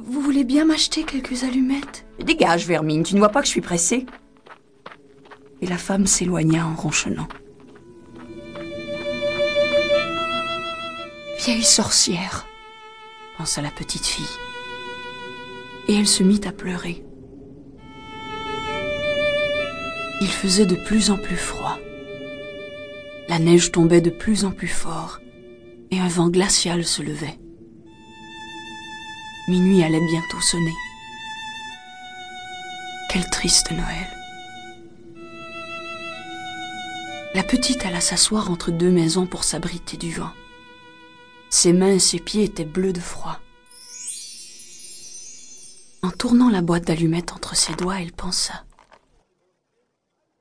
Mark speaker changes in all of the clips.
Speaker 1: Vous voulez bien m'acheter quelques allumettes?
Speaker 2: Dégage, Vermine, tu ne vois pas que je suis pressée Et la femme s'éloigna en ronchonnant. Vieille sorcière, pensa la petite fille. Et elle se mit à pleurer. Il faisait de plus en plus froid. La neige tombait de plus en plus fort et un vent glacial se levait. Minuit allait bientôt sonner. Quel triste Noël. La petite alla s'asseoir entre deux maisons pour s'abriter du vent. Ses mains et ses pieds étaient bleus de froid. En tournant la boîte d'allumettes entre ses doigts, elle pensa.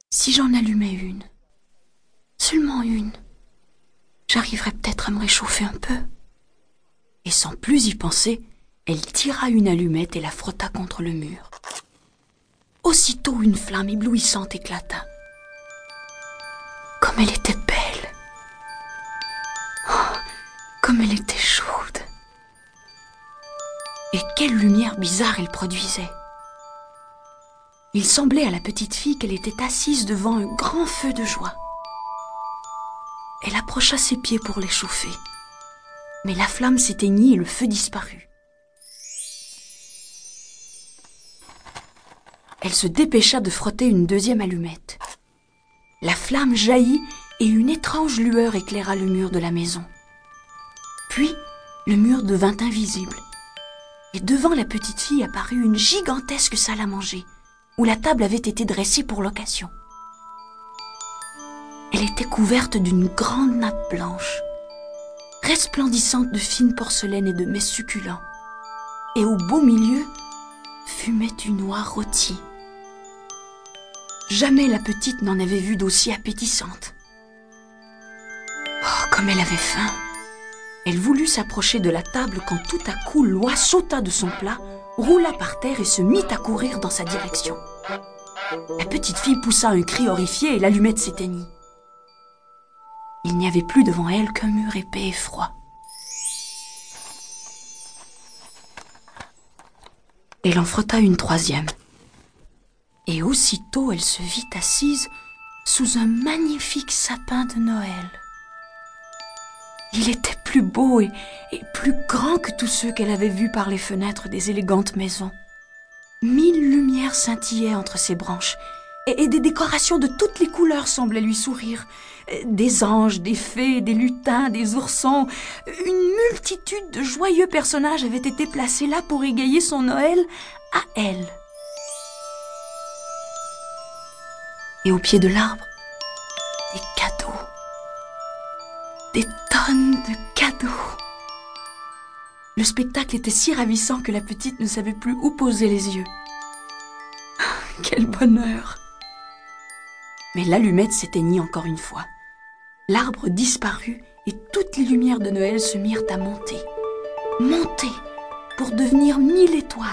Speaker 2: Si j'en allumais une, seulement une, j'arriverais peut-être à me réchauffer un peu. Et sans plus y penser, elle tira une allumette et la frotta contre le mur. Aussitôt une flamme éblouissante éclata. Comme elle était belle. Oh, comme elle était chaude. Et quelle lumière bizarre elle produisait. Il semblait à la petite fille qu'elle était assise devant un grand feu de joie. Elle approcha ses pieds pour les chauffer. Mais la flamme s'éteignit et le feu disparut. Elle se dépêcha de frotter une deuxième allumette. La flamme jaillit et une étrange lueur éclaira le mur de la maison. Puis, le mur devint invisible. Et devant la petite fille apparut une gigantesque salle à manger, où la table avait été dressée pour l'occasion. Elle était couverte d'une grande nappe blanche, resplendissante de fine porcelaine et de mets succulents. Et au beau milieu fumait une oie rôtie. Jamais la petite n'en avait vu d'aussi appétissante. Oh, comme elle avait faim Elle voulut s'approcher de la table quand tout à coup l'oie sauta de son plat, roula par terre et se mit à courir dans sa direction. La petite fille poussa un cri horrifié et l'allumette s'éteignit. Il n'y avait plus devant elle qu'un mur épais et froid. Elle en frotta une troisième. Et aussitôt elle se vit assise sous un magnifique sapin de Noël. Il était plus beau et, plus grand que tous ceux qu'elle avait vus par les fenêtres des élégantes maisons. Mille lumières scintillaient entre ses branches et, des décorations de toutes les couleurs semblaient lui sourire. Des anges, des fées, des lutins, des oursons. Une multitude de joyeux personnages avaient été placés là pour égayer son Noël à elle. Et au pied de l'arbre, des cadeaux. Des tonnes de cadeaux. Le spectacle était si ravissant que la petite ne savait plus où poser les yeux. Quel bonheur mais l'allumette s'éteignit encore une fois. L'arbre disparut et toutes les lumières de Noël se mirent à monter. Monter pour devenir mille étoiles.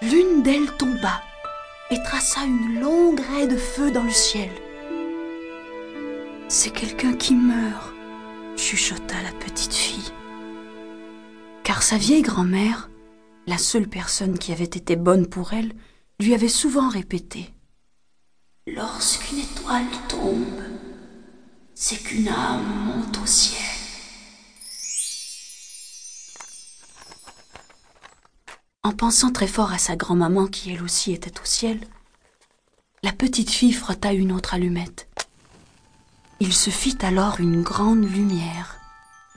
Speaker 2: L'une d'elles tomba et traça une longue raie de feu dans le ciel. C'est quelqu'un qui meurt, chuchota la petite fille. Car sa vieille grand-mère, la seule personne qui avait été bonne pour elle, lui avait souvent répété Lorsqu'une étoile tombe, c'est qu'une âme monte au ciel. En pensant très fort à sa grand-maman qui elle aussi était au ciel, la petite fille frotta une autre allumette. Il se fit alors une grande lumière,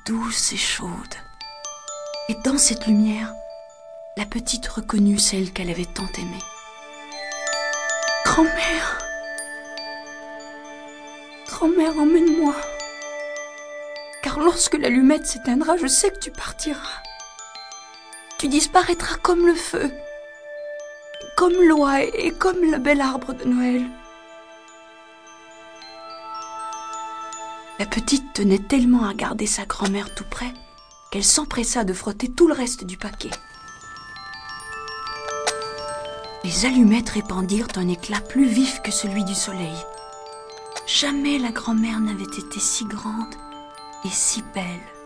Speaker 2: douce et chaude. Et dans cette lumière, la petite reconnut celle qu'elle avait tant aimée. Grand-mère Grand-mère, emmène-moi. Car lorsque l'allumette s'éteindra, je sais que tu partiras. Tu disparaîtras comme le feu, comme l'oie et comme le bel arbre de Noël. La petite tenait tellement à garder sa grand-mère tout près qu'elle s'empressa de frotter tout le reste du paquet. Les allumettes répandirent un éclat plus vif que celui du soleil. Jamais la grand-mère n'avait été si grande et si belle.